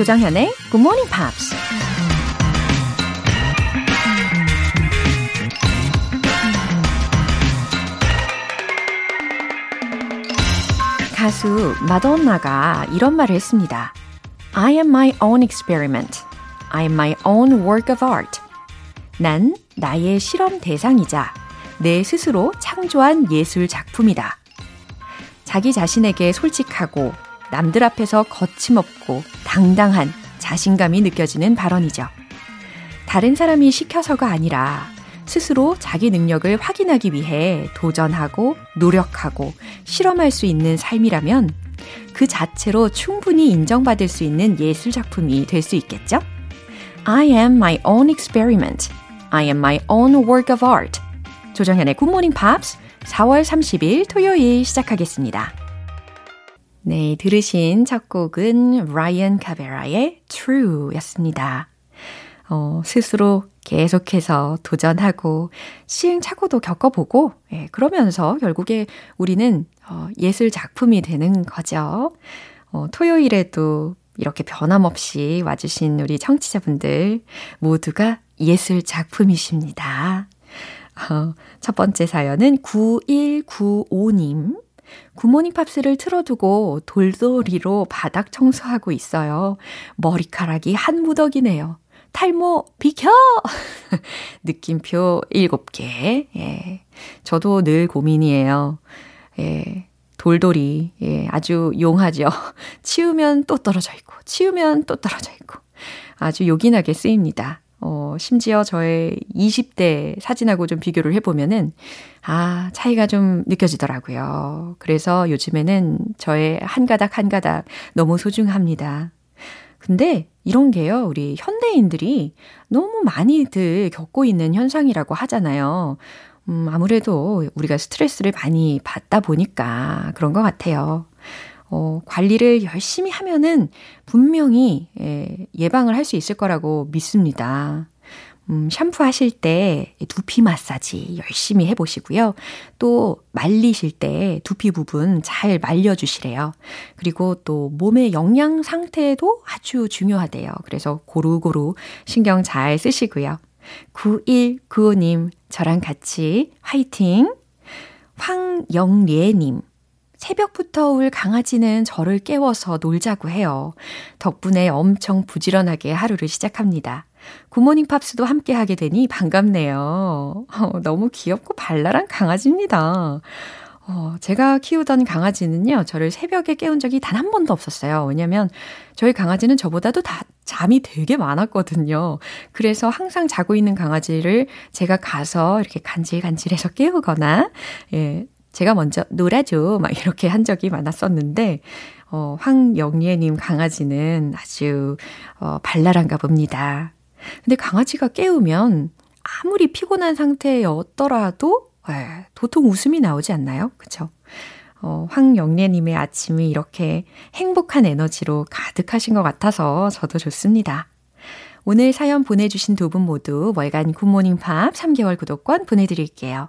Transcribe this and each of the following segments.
조장현의 Good Morning Pops. 가수 마돈나가 이런 말을 했습니다. I am my own experiment. I am my own work of art. 난 나의 실험 대상이자 내 스스로 창조한 예술 작품이다. 자기 자신에게 솔직하고 남들 앞에서 거침없고 당당한 자신감이 느껴지는 발언이죠. 다른 사람이 시켜서가 아니라 스스로 자기 능력을 확인하기 위해 도전하고 노력하고 실험할 수 있는 삶이라면 그 자체로 충분히 인정받을 수 있는 예술 작품이 될 수 있겠죠? I am my own experiment. I am my own work of art. 조정현의 Morning Pops 4월 30일 토요일 시작하겠습니다. 네, 들으신 첫 곡은 라이언 카베라의 True 였습니다. 어, 스스로 계속해서 도전하고 시행착오도 겪어보고 예, 그러면서 결국에 우리는 어, 예술 작품이 되는 거죠. 어, 토요일에도 이렇게 변함없이 와주신 우리 청취자분들 모두가 예술 작품이십니다. 어, 첫 번째 사연은 9195님. 굿모닝 팝스를 틀어두고 돌돌이로 바닥 청소하고 있어요. 머리카락이 한 무더기네요. 탈모 비켜! 느낌표 7개. 예. 저도 늘 고민이에요. 예. 돌돌이. 예. 아주 용하죠. 치우면 또 떨어져 있고, 치우면 또 떨어져 있고. 아주 요긴하게 쓰입니다. 어, 심지어 저의 20대 사진하고 좀 비교를 해보면은, 아, 차이가 좀 느껴지더라고요. 그래서 요즘에는 저의 한 가닥 한 가닥 너무 소중합니다. 근데 이런 게요, 우리 현대인들이 너무 많이들 겪고 있는 현상이라고 하잖아요. 음, 아무래도 우리가 스트레스를 많이 받다 보니까 그런 것 같아요. 어, 관리를 열심히 하면은 분명히 예, 예방을 할 수 있을 거라고 믿습니다. 음, 샴푸 하실 때 두피 마사지 열심히 해보시고요. 또 말리실 때 두피 부분 잘 말려주시래요. 그리고 또 몸의 영양 상태도 아주 중요하대요. 그래서 고루고루 신경 잘 쓰시고요. 9195님, 저랑 같이 화이팅! 황영례님, 새벽부터 울 강아지는 저를 깨워서 놀자고 해요. 덕분에 엄청 부지런하게 하루를 시작합니다. 굿모닝 팝스도 함께 하게 되니 반갑네요. 어, 너무 귀엽고 발랄한 강아지입니다. 어, 제가 키우던 강아지는요, 저를 새벽에 깨운 적이 단 한 번도 없었어요. 왜냐면 저희 강아지는 저보다도 다 잠이 되게 많았거든요. 그래서 항상 자고 있는 강아지를 제가 가서 이렇게 간질간질해서 깨우거나, 예, 제가 먼저 놀아줘. 막 이렇게 한 적이 많았었는데, 어, 황영예님 강아지는 아주, 어, 발랄한가 봅니다. 근데 강아지가 깨우면 아무리 피곤한 상태였더라도 에, 도통 웃음이 나오지 않나요? 그쵸? 어, 황영래님의 아침이 이렇게 행복한 에너지로 가득하신 것 같아서 저도 좋습니다. 오늘 사연 보내주신 두 분 모두 월간 굿모닝 팝 3개월 구독권 보내드릴게요.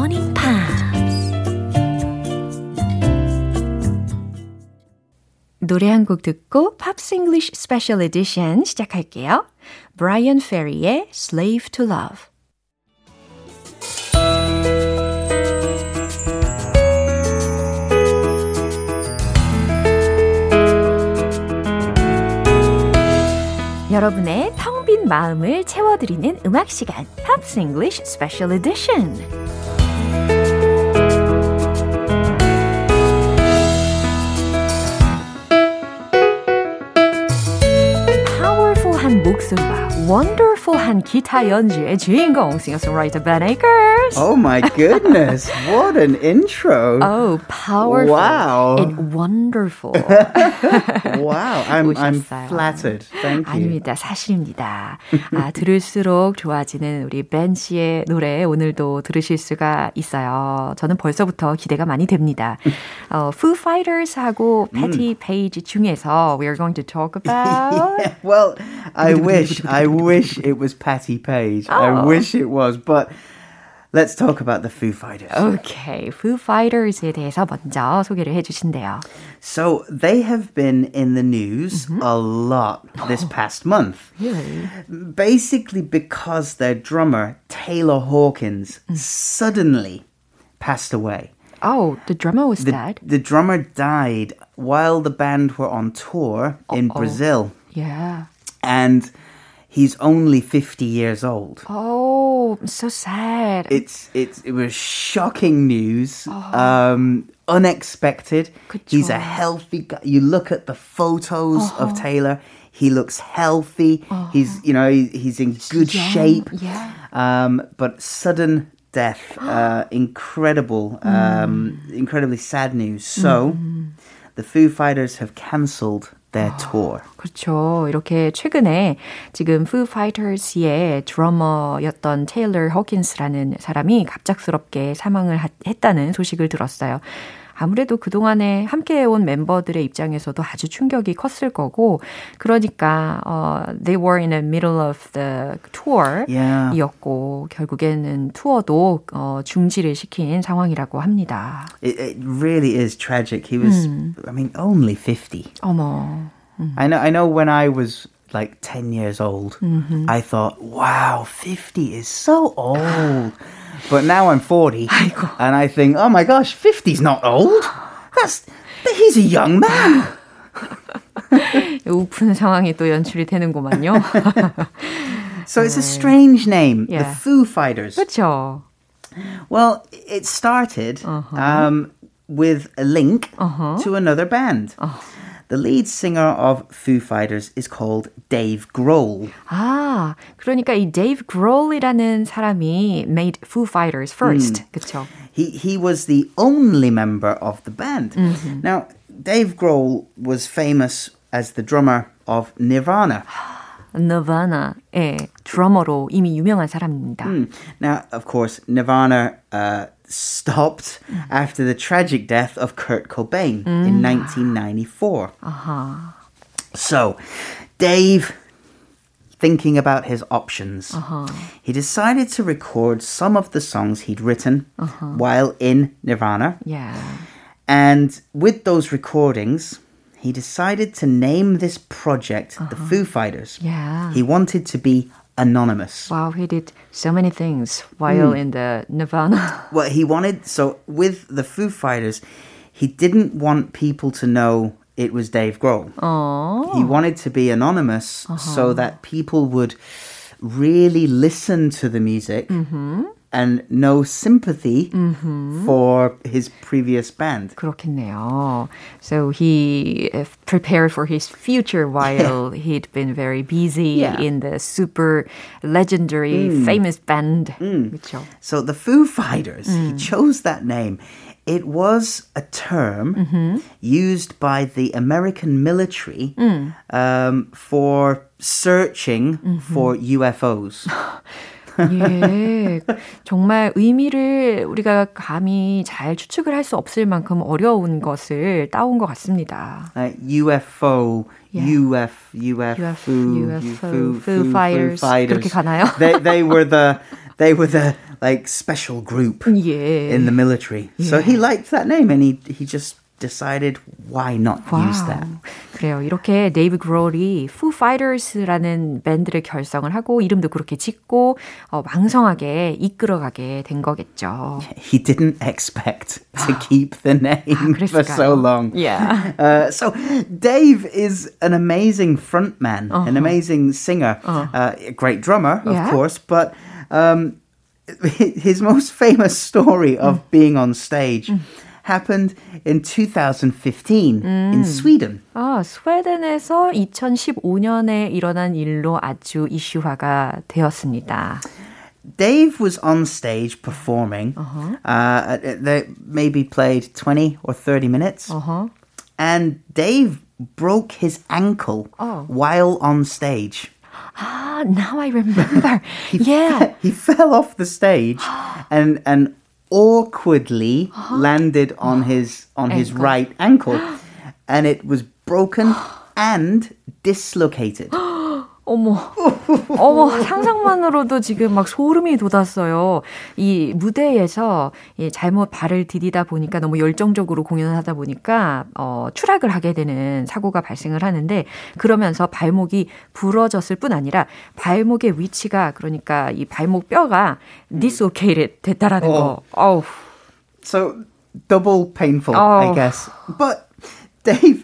노래 한 곡 듣고 Pops English Special Edition 시작할게요. 브라이언 페리의 Slave to Love 여러분의 텅 빈 마음을 채워드리는 음악 시간, English Special Edition. 아름다운 목소리와 wonderful한 기타 연주의 주인공 싱어송라이터 Ben Akers. Oh my goodness, what an intro. Oh, powerful Wow. and wonderful. wow, I'm, I'm flattered. Thank you. 아닙니다. 사실입니다. 아, 들을수록 좋아지는 우리 벤 씨의 노래 오늘도 들으실 수가 있어요. 저는 벌써부터 기대가 많이 됩니다. 어, Foo Fighters하고 Patty Page 중에서 we are going to talk about Yeah, well, I wish, I wish it was Patty Page. I Oh. wish it was, but let's talk about the Foo Fighters. Okay, Foo Fighters에 대해서 먼저 소개를 해주신대요. So they have been in the news Mm-hmm. a lot this past month. Really? Basically, because their drummer, Taylor Hawkins, Mm. suddenly passed away. Oh, the drummer was The, dead. the drummer died while the band were on tour in Brazil, Yeah. and he's only 50 years old. Oh, so sad. It's it's it was shocking news. Um, unexpected. He's a healthy guy. You look at the photos of Taylor. He looks healthy. He's you know he's in good young, shape. yeah. Um, but sudden death. Uh, incredible. Um, incredibly sad news. So the Foo Fighters have cancelled their tour. 그렇죠. 이렇게 최근에 지금 Foo Fighters의 드러머였던 테일러 호킨스라는 사람이 갑작스럽게 사망을 하- 했다는 소식을 들었어요. 아무래도 그동안에 함께해온 멤버들의 입장에서도 아주 충격이 컸을 거고, 그러니까, 어, they were in the middle of the tour Yeah. 이었고, 결국에는 투어도 어, 중지를 시킨 상황이라고 합니다. It, it really is tragic. He was, I mean, only 50. 어머. I know. I know. When I was like ten years old, I thought, "Wow, fifty is so old." but now I'm forty, and I think, "Oh my gosh, 50's not old. That's he's a young man." 우픈 상황이 또 연출이 되는구만요. So it's a strange name, the Yeah. Foo Fighters. 그렇죠. Well, it started um, with a link to another band. The lead singer of Foo Fighters is called Dave Grohl. 아, 그러니까 이 데이브 그롤이라는 사람이 made Foo Fighters first. 그렇죠. He he was the only member of the band. Now, Dave Grohl was famous as the drummer of Nirvana. 너바나의 드러머로 이미 유명한 사람입니다. Now, of course, Nirvana uh, stopped after the tragic death of Kurt Cobain in 1994. So, Dave, thinking about his options, he decided to record some of the songs he'd written while in Nirvana. Yeah. And with those recordings, he decided to name this project the uh-huh. Foo Fighters. Yeah. He wanted to be anonymous. Wow, he did so many things while hmm. in the Nirvana. Well, he wanted, so with the Foo Fighters, he didn't want people to know it was Dave Grohl. 어. He wanted to be anonymous so uh-huh. that people would really listen to the music mm-hmm and know sympathy for his previous band. 그렇겠네요. So he uh, prepared for his future while he'd been very busy Yeah. in the super legendary famous band. 그렇죠. So the Foo Fighters, he chose that name. It was a term used by the American military um, for searching for UFOs. 예, 정말 의미를 우리가 감히 잘 추측을 할 수 없을 만큼 어려운 것을 따온 것 같습니다. Like UFO, Yeah. UF, UFO, UFO, Foo Fighters. 그렇게 가나요? they they were the they were the like special group 예. in the military. So he liked that name and he he just decided why not use that. 그래요. 이렇게 데이브 그롤이 Foo Fighters라는 밴드를 결성을 하고 이름도 그렇게 짓고 어, 왕성하게 이끌어가게 된 거겠죠. He didn't expect to keep the name for so 그랬을까요? long. Yeah. Uh, so Dave is an amazing frontman, an amazing singer, uh a great drummer, of Yeah. course, but um, his most famous story of being on stage happened in 2015 in Sweden. 아, 스웨덴에서 2015년에 일어난 일로 아주 이슈화가 되었습니다. Dave was on stage performing. Uh-huh. Uh, they maybe played 20 or 30 minutes. Uh-huh. And Dave broke his ankle oh. while on stage. Ah, now I remember. he yeah. Fe- he fell off the stage and and awkwardly uh-huh. landed on his on ankle. his right ankle and it was broken and dislocated. 어머, 어머, 상상만으로도 지금 막 소름이 돋았어요. 이 무대에서 예, 잘못 발을 디디다 보니까 너무 열정적으로 공연을 하다 보니까, 어, 추락을 하게 되는 사고가 발생을 하는데, 그러면서 발목이 부러졌을 뿐 아니라, 발목의 위치가, 그러니까 이 발목 뼈가 dislocated 됐다라는 어. 거. 어우. So, double painful, 어. I guess. But, Dave,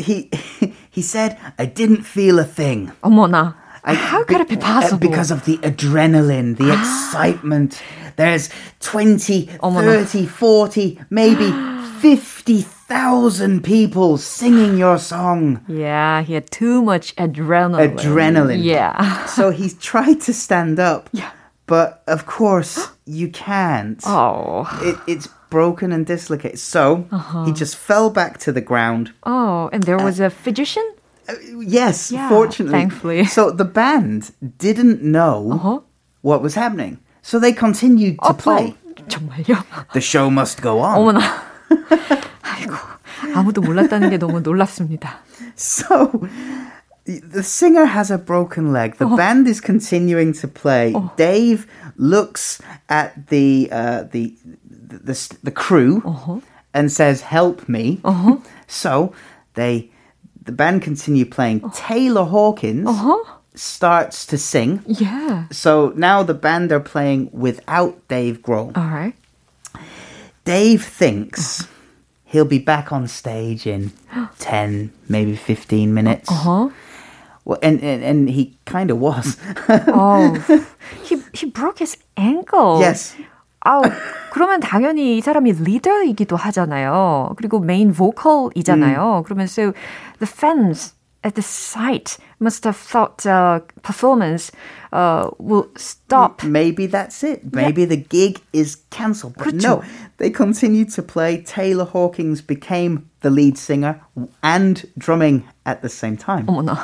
he he said I didn't feel a thing. 어머나. I, How could it be possible? Because of the adrenaline, the excitement. There's 20, 어머나. 30, 40, maybe 50,000 people singing your song. Yeah, he had too much adrenaline. Adrenaline. Yeah. so he tried to stand up. Yeah. But of course, you can't. Oh. It, it's broken and dislocated. So uh-huh. he just fell back to the ground. Oh, and there was uh, a physician? Uh, yes, yeah, fortunately. Thankfully. So the band didn't know uh-huh. what was happening. So they continued to Uh-oh. play. 정말요? The show must go on. 어머나. 아이고, 아무도 몰랐다는 게 너무 놀랍습니다. So the singer has a broken leg. The oh. band is continuing to play. Oh. Dave looks at the uh, the the, the crew uh-huh. and says, "Help me." Uh-huh. So they the band continue playing. Uh-huh. Taylor Hawkins uh-huh. starts to sing. Yeah. So now the band are playing without Dave Grohl. All right. Dave thinks he'll be back on stage in 10, maybe 15 minutes. Uh-huh. Well, and, and, and he kind of was. oh, he, he broke his ankle. Yes. 아우, 그러면 당연히 이 사람이 리더이기도 하잖아요. 그리고 메인 보컬이잖아요. 음. 그러면 so the fans at the site must have thought uh, performance uh, will stop. Maybe that's it. Maybe yeah. the gig is cancelled. But 그렇죠. no, they continued to play. Taylor Hawkins became the lead singer and drumming at the same time. 어머나.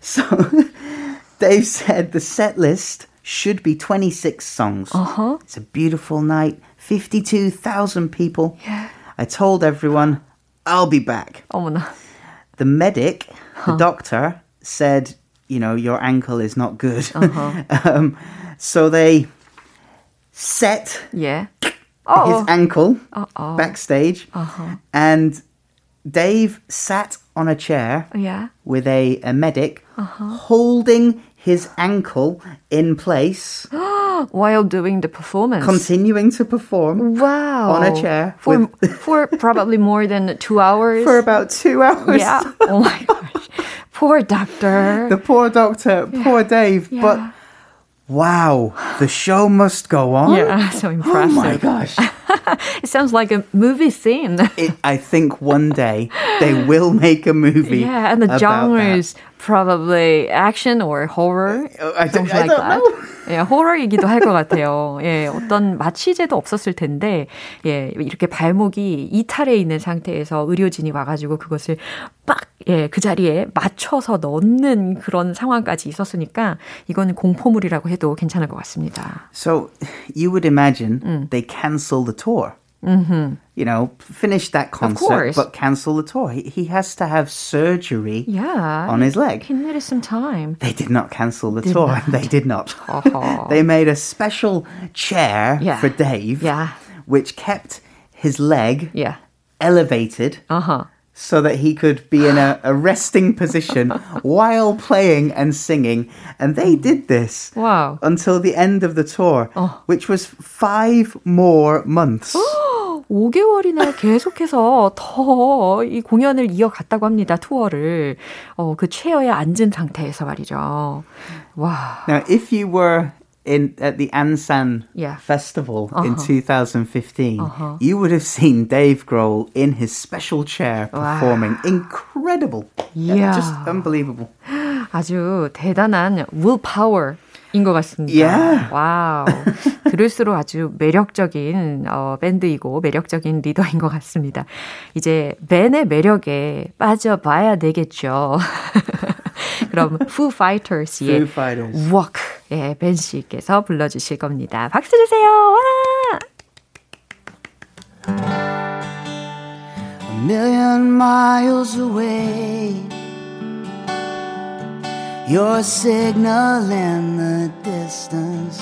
So Dave said the set list should be 26 songs. Uh-huh. It's a beautiful night, 52,000 people. Yeah. I told everyone, I'll be back. 어머나. The medic, huh. the doctor, said, you know, your ankle is not good. Uh-huh. um, so they set yeah. his ankle Uh-oh. backstage. Uh-huh. And Dave sat on a chair yeah. with a, a medic uh-huh. holding his ankle in place while doing the performance. Continuing to perform. Wow. On a chair. For, with for probably more than two hours. For about two hours. Yeah. Oh my gosh. Poor doctor. The poor doctor. Yeah. Poor Dave. Yeah. But wow, the show must go on. Yeah, so impressive. Oh my gosh. it sounds like a movie scene. it, I think one day they will make a movie. Yeah, and the genres is probably action or horror. I, don't, I don't like know. 예, 호러이기도 할 것 같아요. 예, 어떤 마취제도 없었을 텐데, 예, 이렇게 발목이 이탈해 있는 상태에서 의료진이 와가지고 그것을 빡, 예, 그 자리에 맞춰서 넣는 그런 상황까지 있었으니까, 이건 공포물이라고 해도 괜찮을 것 같습니다. So, you would imagine 음. they cancel the tour. Mm-hmm. You know, finish that concert, but cancel the tour. He, he, has to have surgery yeah, on his leg. He needed some time. They did not cancel the did tour. Not. They did not. they made a special chair yeah. for Dave, yeah. which kept his leg yeah. elevated. Uh-huh so that he could be in a, a resting position while playing and singing. And they did this wow. until the end of the tour, oh. which was five more months. 5개월이나 계속해서 더 이 공연을 이어갔다고 합니다. 투어를. 어, 그 체어에 앉은 상태에서 말이죠. 와. Now, if you were in at the Ansan Yeah. Festival in Uh-huh. 2015, Uh-huh. you would have seen Dave Grohl in his special chair performing. Incredible. Yeah. Just unbelievable. 아주 대단한 willpower. 인것 같습니다. Yeah. 와우. 들을수록 아주 매력적인 어, 밴드이고 매력적인 리더인 것 같습니다. 이제 벤의 매력에 빠져봐야 되겠죠. 그럼 Foo Fighters의 Foo Fighters. Walk 예, 벤 씨께서 불러주실 겁니다. 박수 주세요. 와! A million miles away. Your signal in the distance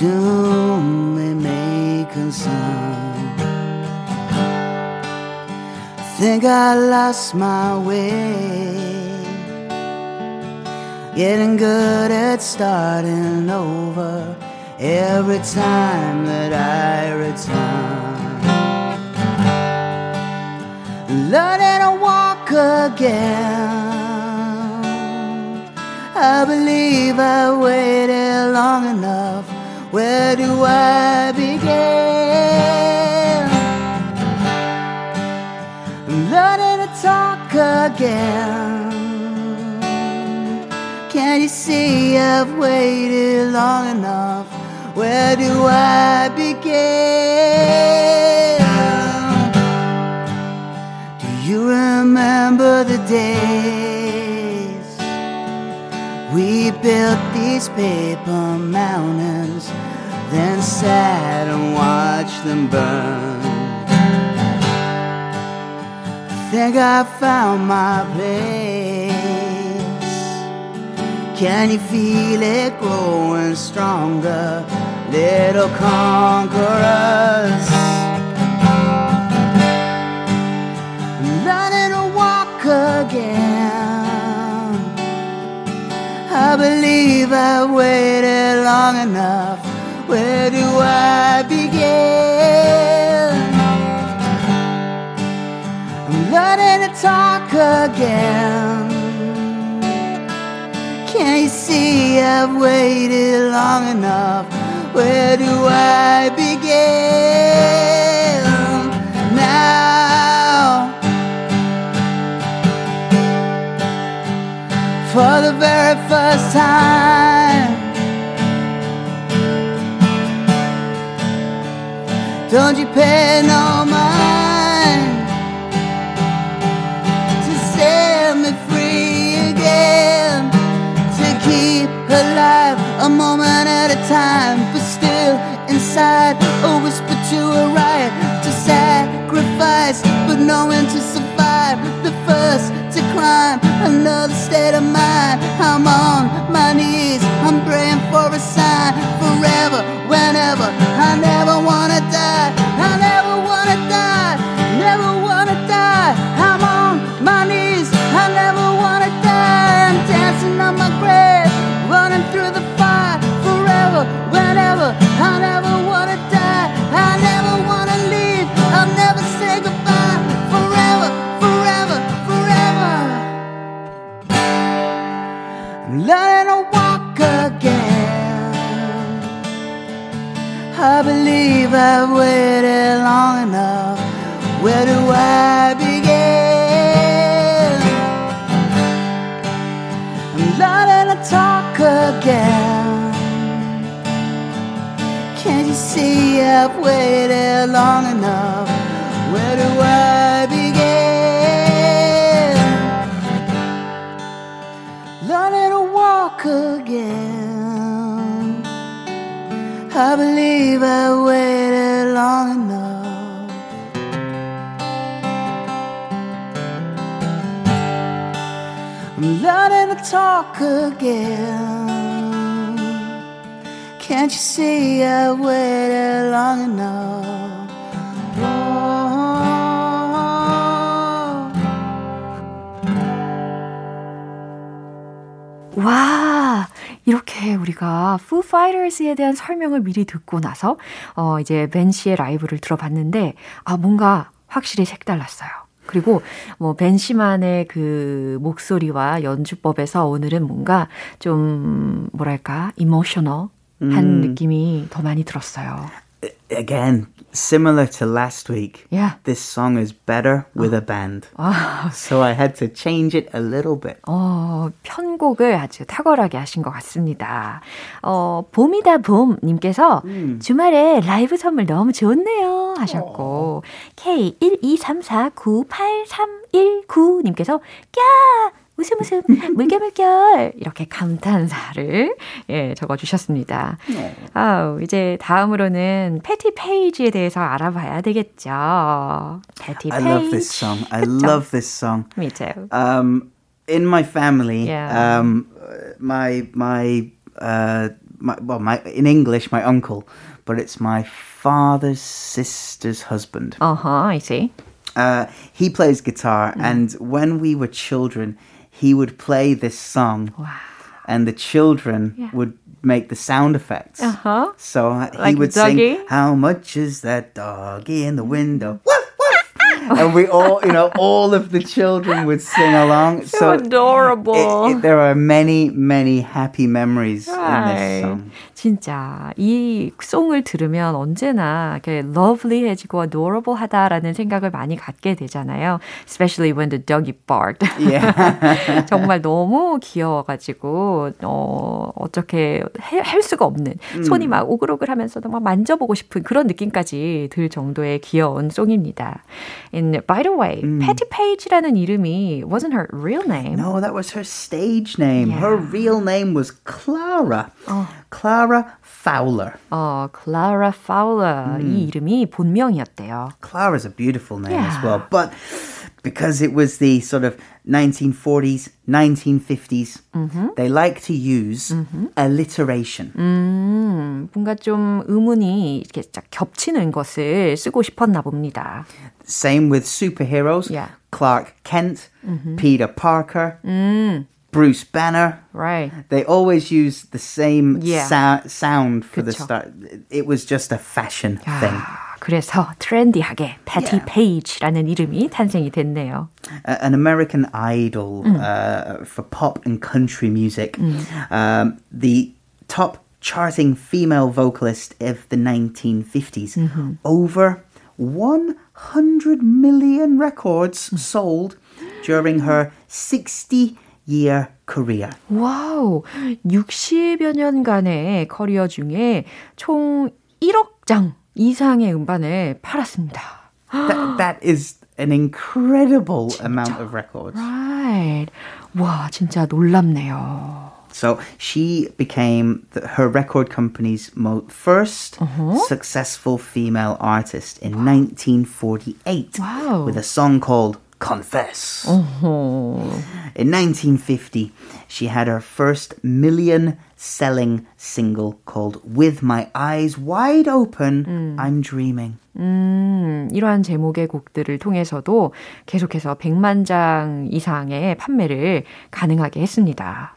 to me may concern. Think I lost my way. Getting good at starting over every time that I return. Learning to walk again. I believe I waited long enough. Where do I begin? Learning to talk again. Can you see I've waited long enough? Where do I begin? Do you remember the days we built these paper mountains, then sat and watched them burn? I think I found my place. Can you feel it growing stronger, little conquerors? Believe I waited long enough. Where do I begin? I'm learning to talk again. Can't you see I've waited long enough? Where do I begin now? For the very first time, don't you pay no mind to set me free again to keep alive a moment at a time, but still inside a whisper to a riot to sacrifice, but knowing to survive the first to climb another state of mind. I'm on my knees, I'm praying for a sign I've waited long enough? Where do I begin? Learning to walk again. I believe I waited long enough. I'm learning to talk again. Can't you see I waited long enough? Oh. 와, 이렇게 우리가 Foo Fighters에 대한 설명을 미리 듣고 나서 어 이제 벤 씨의 라이브를 들어봤는데 아 뭔가 확실히 색달랐어요. 그리고 뭐벤 씨만의 그 목소리와 연주법에서 오늘은 뭔가 좀 뭐랄까 emotional한 느낌이 더 많이 들었어요. Again, similar to last week. Yeah. This song is better with a band. So I had to change it a little bit. 어, 편곡을 아주 탁월하게 하신 것 같습니다. 어, 봄이다 봄 님께서 음. 주말에 라이브 선물 너무 좋네요 하셨고 K123498319 님께서 꺄 웃음 웃음 물결 물결 이렇게 감탄사를 예, 적어주셨습니다. 네. 아 이제 다음으로는 패티 페이지에 대해서 알아봐야 되겠죠. 패티 I love this song. I 그쵸? love this song. Me too. Um, in my family, yeah. um, my my uh, my well, my in English, my uncle, but it's my father's sister's husband. Uh huh. I see. Uh, he plays guitar, mm. and when we were children, he would play this song. Wow. And the children yeah. would make the sound effects. Uh-huh. So he like would doggy? sing, How much is that doggy in the window? Woof, and we all, you know, all of the children would sing along. So, so adorable. It, it, there are many, many happy memories right. in this song. 진짜 이 송을 들으면 언제나 이렇게 lovely해지고 adorable하다라는 생각을 많이 갖게 되잖아요. Especially when the doggy barked. Yeah. 정말 너무 귀여워가지고 어 어떻게 해, 할 수가 없는 음. 손이 막 오글오글하면서도 막 만져보고 싶은 그런 느낌까지 들 정도의 귀여운 송입니다. And by the way, 음. Patty Page라는 이름이 wasn't her real name. No, that was her stage name. Yeah. Her real name was Clara. 어. Clara Fowler. 어, Clara Fowler. 음. 이 이름이 본명이었대요. Clara's a beautiful name yeah. as well. But because it was the sort of 1940s, 1950s, mm-hmm. they like to use mm-hmm. alliteration. 음, 뭔가 좀 의문이 이렇게 쫙 겹치는 것을 쓰고 싶었나 봅니다. Same with superheroes. Yeah. Clark Kent, mm-hmm. Peter Parker. 음. Bruce Banner. Right. They always use the same yeah. so- sound for 그쵸. the start. It was just a fashion 아, thing. 그래서 트렌디하게 Patty yeah. Page라는 이름이 탄생이 됐네요. Uh, an American idol 음. uh, for pop and country music. 음. Um, the top charting female vocalist of the 1950s. Mm-hmm. Over 100 million records sold during her 60 year career. 와우, 60여 년간의 커리어 중에 총 1억 장 이상의 음반을 팔았습니다. That, that is an incredible 진짜. amount of records. Right. 와, 진짜 놀랍네요. So she became the, her record company's mo- 1st uh-huh. successful female artist in wow. 1948 wow. with a song called Confess. Uh-huh. In 1950, she had her first million selling single called With My Eyes Wide Open, 음. I'm Dreaming. 음, 이러한 제목의 곡들을 통해서도 계속해서 100만 장 이상의 판매를 가능하게 했습니다.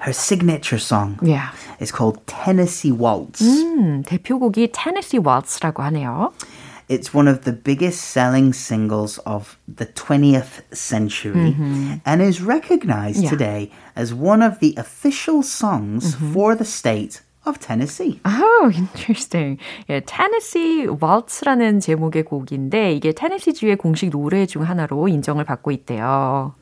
Her signature song yeah. is called Tennessee Waltz. 음, 대표곡이 Tennessee Waltz라고 하네요. It's one of the biggest selling singles of the 20th century mm-hmm. and is recognized yeah. today as one of the official songs mm-hmm. for the state of Tennessee. Oh, interesting. 예, Tennessee Waltz라는 제목의 곡인데 이게 테네시주의 공식 노래 중 하나로 인정을 받고 있대요.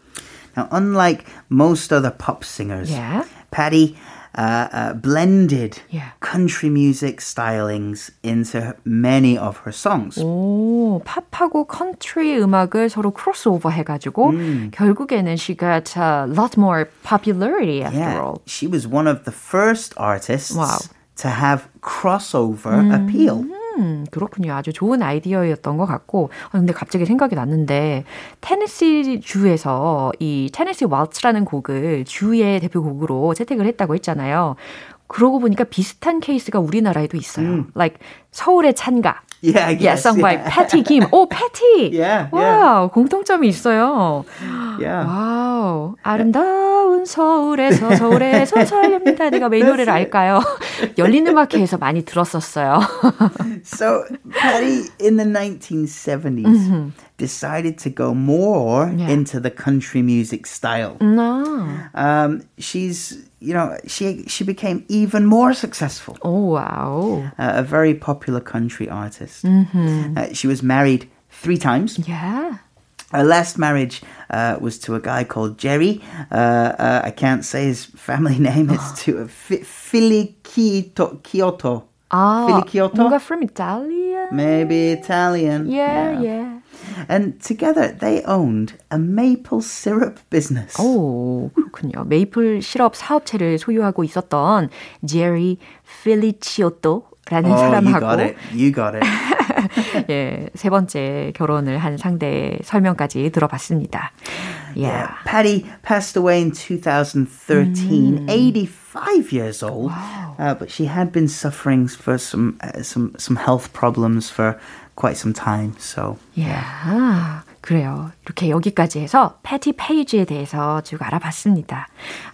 Now, unlike most other pop singers, yeah. Patty uh, uh, blended yeah. country music stylings into many of her songs. 오, 팝하고 컨트리 음악을 서로 크로스오버 해가지고 음. 결국에는 she got a lot more popularity after yeah. all. She was one of the first artists wow. to have crossover 음. appeal. 음, 그렇군요. 아주 좋은 아이디어였던 것 같고. 아, 근데 갑자기 생각이 났는데, 테네시 주에서 이 테네시 왈츠라는 곡을 주의 대표곡으로 채택을 했다고 했잖아요. 그러고 보니까 비슷한 케이스가 우리나라에도 있어요. 음. Like 서울의 찬가. Yeah, I guess. Yeah, sung by yeah. Patty Kim. 오, Patty. Yeah, 와, yeah. 공통점이 있어요. Yeah. 와우. 아름다운 서울에서 서울의 소설입니다. 내가 왜이 노래를 알까요? 열린 음악회에서 많이 들었었어요. so Patty in the 1970s mm-hmm. Decided to go more yeah. into the country music style. No. Um, she's you know, she she became even more successful. Oh wow! Uh, a very popular country artist. Mm-hmm. Uh, she was married three times. Yeah. Her last marriage uh, was to a guy called Jerry. Uh, uh, I can't say his family name. It's to a Philly Kyoto. Ah, Philly Kyoto. from Italia. Maybe Italian. Yeah, yeah. yeah. And together they owned a maple syrup business. 오, 그렇군요. 메이플 시럽 사업체를 소유하고 있었던 제리 필리치오토라는 oh, 사람하고 you got it. You got it. 예, 세 번째 결혼을 한 상대 설명까지 들어봤습니다. Yeah. yeah. Patty passed away in 2013, mm. 85 years old. Wow. Uh, but she had been suffering for some uh, some some health problems for quite some time. So yeah. 그래요. 이렇게 여기까지 해서 패티 페이지에 대해서 쭉 알아봤습니다.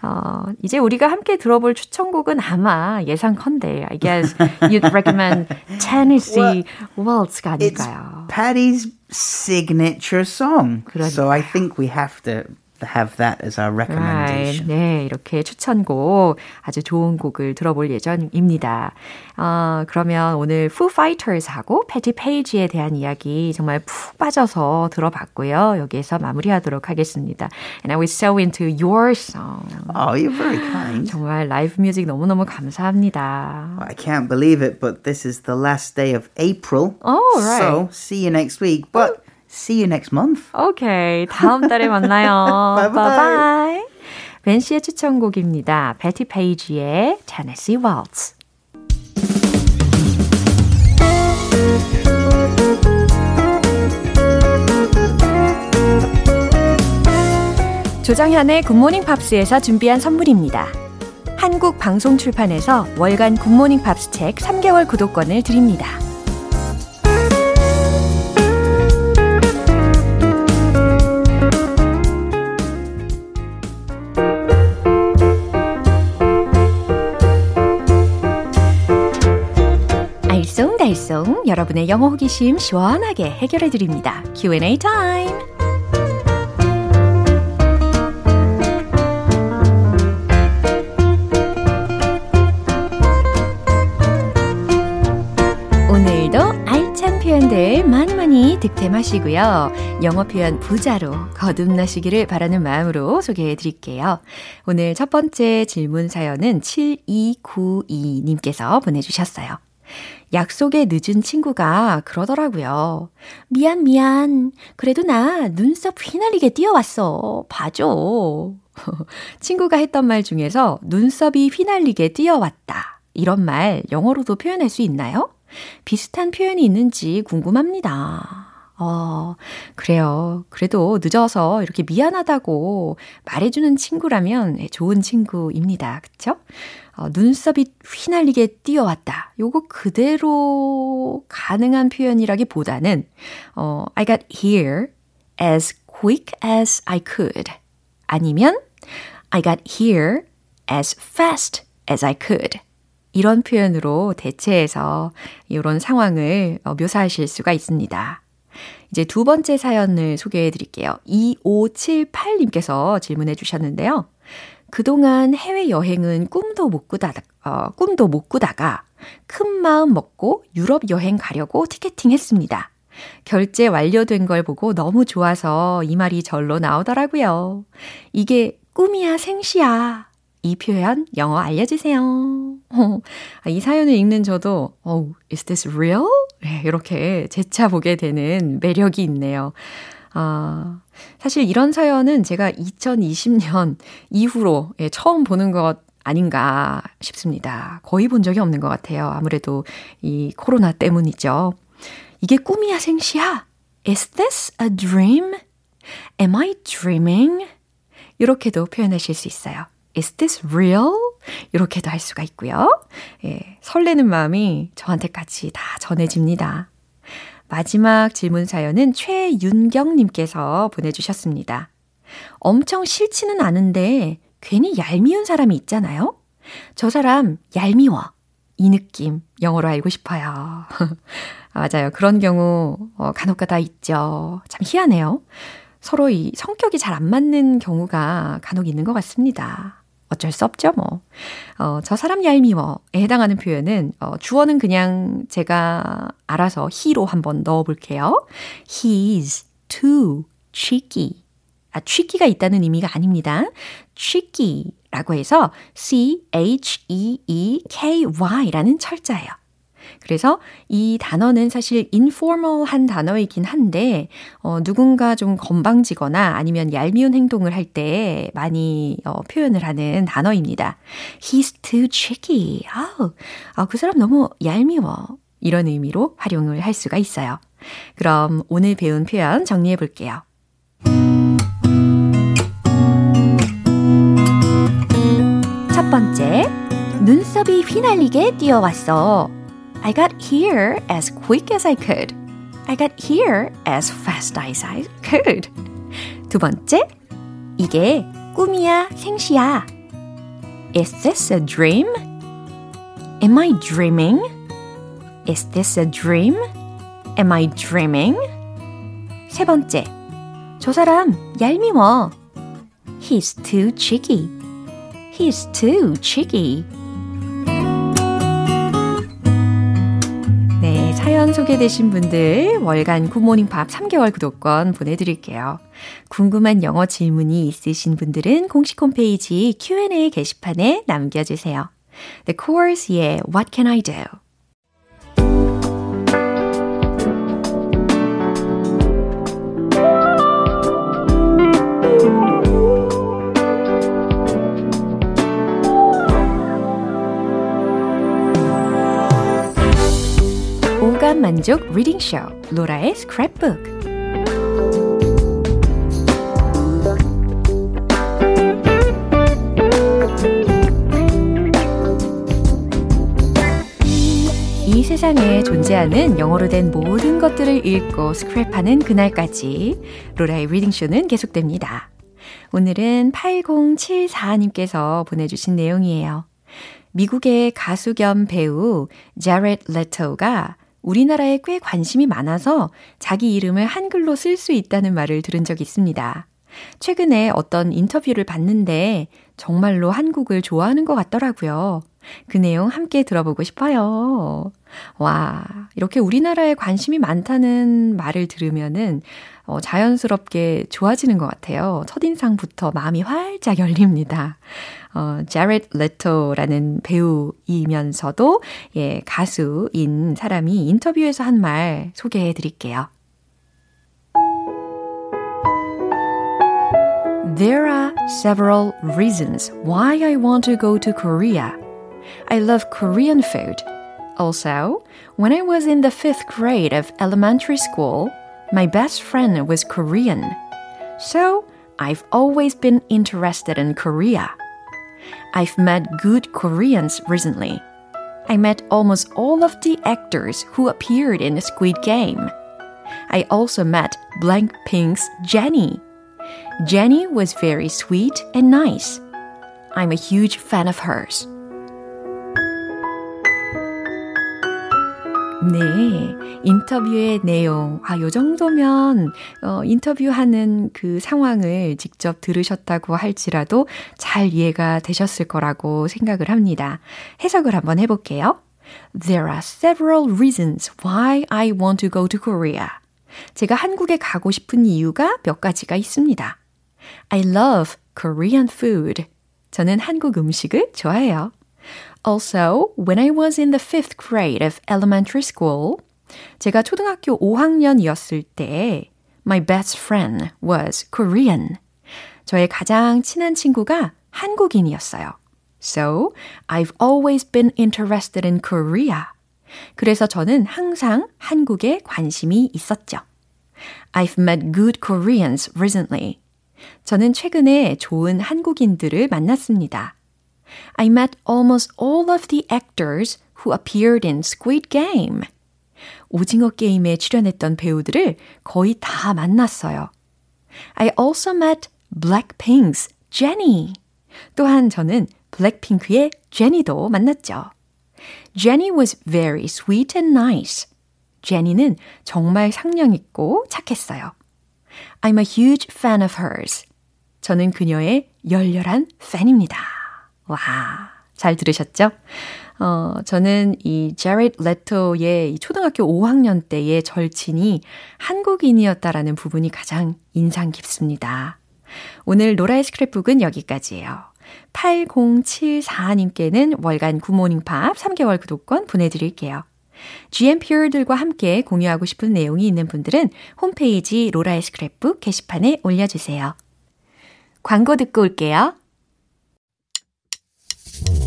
어, 이제 우리가 함께 들어볼 추천곡은 아마 예상컨대 I guess you'd recommend Tennessee well, Waltz가 아닐까요? It's Patty's signature song. 그러니까요. So I think we have to have that as our recommendation. Right. 네, 이렇게 추천곡 아주 좋은 곡을 들어볼 예정입니다. 어, 그러면 오늘 Foo Fighters하고 패티 페이지에 대한 이야기 정말 푹 빠져서 들어봤고요. 여기에서 마무리하도록 하겠습니다. And I was so into your song. Oh, you're very kind. 정말 라이브 뮤직 너무너무 감사합니다. I can't believe it, but this is the last day of April. Oh, right. So, see you next week. But See you next month. Okay. 다음 달에 만나요. bye bye. 벤 씨의 추천곡입니다. 베티 페이지의 Tennessee Waltz. 조장현의 굿모닝 팝스에서 준비한 선물입니다. 한국 방송 출판에서 월간 굿모닝 팝스 책 3개월 구독권을 드립니다. 알쏭달쏭 여러분의 영어 호기심 시원하게 해결해 드립니다. Q&A 타임. 오늘도 알찬 표현들 많이 많이 득템하시고요. 영어 표현 부자로 거듭나시기를 바라는 마음으로 소개해 드릴게요. 오늘 첫 번째 질문 사연은 7292님께서 보내주셨어요. 약속에 늦은 친구가 그러더라고요. 미안, 미안. 그래도 나 눈썹 휘날리게 뛰어왔어. 봐줘. 친구가 했던 말 중에서 눈썹이 휘날리게 뛰어왔다. 이런 말 영어로도 표현할 수 있나요? 비슷한 표현이 있는지 궁금합니다. 어, 그래요. 그래도 늦어서 이렇게 미안하다고 말해주는 친구라면 좋은 친구입니다. 그쵸? 어, 눈썹이 휘날리게 뛰어왔다. 요거 그대로 가능한 표현이라기보다는 어, I got here as quick as I could. 아니면 I got here as fast as I could. 이런 표현으로 대체해서 이런 상황을 어, 묘사하실 수가 있습니다. 이제 두 번째 사연을 소개해 드릴게요. 2578님께서 질문해 주셨는데요. 그동안 해외 여행은 꿈도 못 꾸다가, 어, 꿈도 못 꾸다가 큰 마음 먹고 유럽 여행 가려고 티켓팅 했습니다. 결제 완료된 걸 보고 너무 좋아서 이 말이 절로 나오더라고요. 이게 꿈이야 생시야. 이 표현 영어 알려주세요. 이 사연을 읽는 저도, oh, is this real? 네, 이렇게 재차 보게 되는 매력이 있네요. 아, 사실 이런 사연은 제가 2020년 이후로 예, 처음 보는 것 아닌가 싶습니다. 거의 본 적이 없는 것 같아요. 아무래도 이 코로나 때문이죠. 이게 꿈이야 생시야? Is this a dream? Am I dreaming? 이렇게도 표현하실 수 있어요. Is this real? 이렇게도 할 수가 있고요. 예, 설레는 마음이 저한테까지 다 전해집니다. 마지막 질문 사연은 최윤경님께서 보내주셨습니다. 엄청 싫지는 않은데 괜히 얄미운 사람이 있잖아요? 저 사람 얄미워. 이 느낌 영어로 알고 싶어요. 맞아요. 그런 경우 어, 간혹 가다 있죠. 참 희한해요. 서로 이 성격이 잘 안 맞는 경우가 간혹 있는 것 같습니다. 어쩔 수 없죠, 뭐. 어, 저 사람 얄미워에 해당하는 표현은, 어, 주어는 그냥 제가 알아서 he로 한번 넣어 볼게요. He's too cheeky. 아, cheeky가 있다는 의미가 아닙니다. cheeky라고 해서 C-H-E-E-K-Y라는 철자예요. 그래서 이 단어는 사실 informal한 단어이긴 한데, 어, 누군가 좀 건방지거나 아니면 얄미운 행동을 할 때 많이 어, 표현을 하는 단어입니다. He's too cheeky. 아우, 아, 그 사람 너무 얄미워. 이런 의미로 활용을 할 수가 있어요. 그럼 오늘 배운 표현 정리해 볼게요. 첫 번째, 눈썹이 휘날리게 뛰어왔어. I got here as quick as I could. I got here as fast as I could. 두 번째, 이게 꿈이야, 생시야. Is this a dream? Am I dreaming? Is this a dream? Am I dreaming? 세 번째, 저 사람 얄미워. He's too cheeky. He's too cheeky. 사연 소개되신 분들 월간 굿모닝 밥 3개월 구독권 보내드릴게요. 궁금한 영어 질문이 있으신 분들은 공식 홈페이지 Q&A 게시판에 남겨주세요. The Course의 What Can I Do? 오감 만족 reading 쇼 로라의 스크랩북 이 세상에 존재하는 영어로 된 모든 것들을 읽고 스크랩하는 그날까지 로라의 reading 쇼는 계속됩니다. 오늘은 8074님께서 보내주신 내용이에요. 미국의 가수 겸 배우 자렛 레토가 우리나라에 꽤 관심이 많아서 자기 이름을 한글로 쓸 수 있다는 말을 들은 적이 있습니다. 최근에 어떤 인터뷰를 봤는데 정말로 한국을 좋아하는 것 같더라고요. 그 내용 함께 들어보고 싶어요. 와, 이렇게 우리나라에 관심이 많다는 말을 들으면은 어, 자연스럽게 좋아지는 것 같아요. 첫인상부터 마음이 활짝 열립니다. 어, 자렛 레토라는 배우이면서도 예, 가수인 사람이 인터뷰에서 한 말 소개해 드릴게요. There are several reasons why I want to go to Korea. I love Korean food. Also, when I was in the fifth grade of elementary school, my best friend was Korean. So, I've always been interested in Korea. I've met good Koreans recently. I met almost all of the actors who appeared in Squid Game. I also met Blackpink's Jennie. Jennie was very sweet and nice. I'm a huge fan of hers. 네. 인터뷰의 내용. 아, 요 정도면, 어, 인터뷰하는 그 상황을 직접 들으셨다고 할지라도 잘 이해가 되셨을 거라고 생각을 합니다. 해석을 한번 해볼게요. There are several reasons why I want to go to Korea. 제가 한국에 가고 싶은 이유가 몇 가지가 있습니다. I love Korean food. 저는 한국 음식을 좋아해요. Also, when I was in the fifth grade of elementary school, 제가 초등학교 5학년이었을 때 my best friend was Korean. 저의 가장 친한 친구가 한국인이었어요. So, I've always been interested in Korea. 그래서 저는 항상 한국에 관심이 있었죠. I've met good Koreans recently. 저는 최근에 좋은 한국인들을 만났습니다. I met almost all of the actors who appeared in Squid Game. 오징어 게임에 출연했던 배우들을 거의 다 만났어요. I also met Blackpink's Jennie. 또한 저는 블랙핑크의 제니도 만났죠. Jenny was very sweet and nice. 제니는 정말 상냥 있고 착했어요. I'm a huge fan of hers. 저는 그녀의 열렬한 팬입니다. 와, 잘 들으셨죠? 어, 저는 이 제렛 레토의 초등학교 5학년 때의 절친이 한국인이었다라는 부분이 가장 인상 깊습니다. 오늘 노라의 스크랩북은 여기까지예요. 8074님께는 월간 굿모닝 팝 3개월 구독권 보내드릴게요. GMPR들과 함께 공유하고 싶은 내용이 있는 분들은 홈페이지 로라의 스크랩북 게시판에 올려주세요. 광고 듣고 올게요.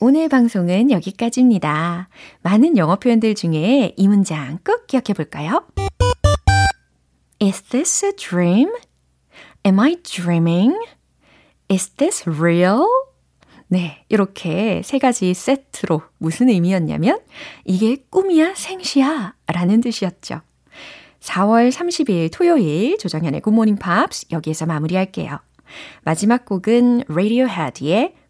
오늘 방송은 여기까지입니다. 많은 영어 표현들 중에 이 문장 꼭 기억해 볼까요? Is this a dream? Am I dreaming? Is this real? 네, 이렇게 세 가지 세트로 무슨 의미였냐면 이게 꿈이야 생시야 라는 뜻이었죠. 4월 30일 토요일 조정현의 굿모닝 팝스 여기에서 마무리할게요. 마지막 곡은 Radiohead의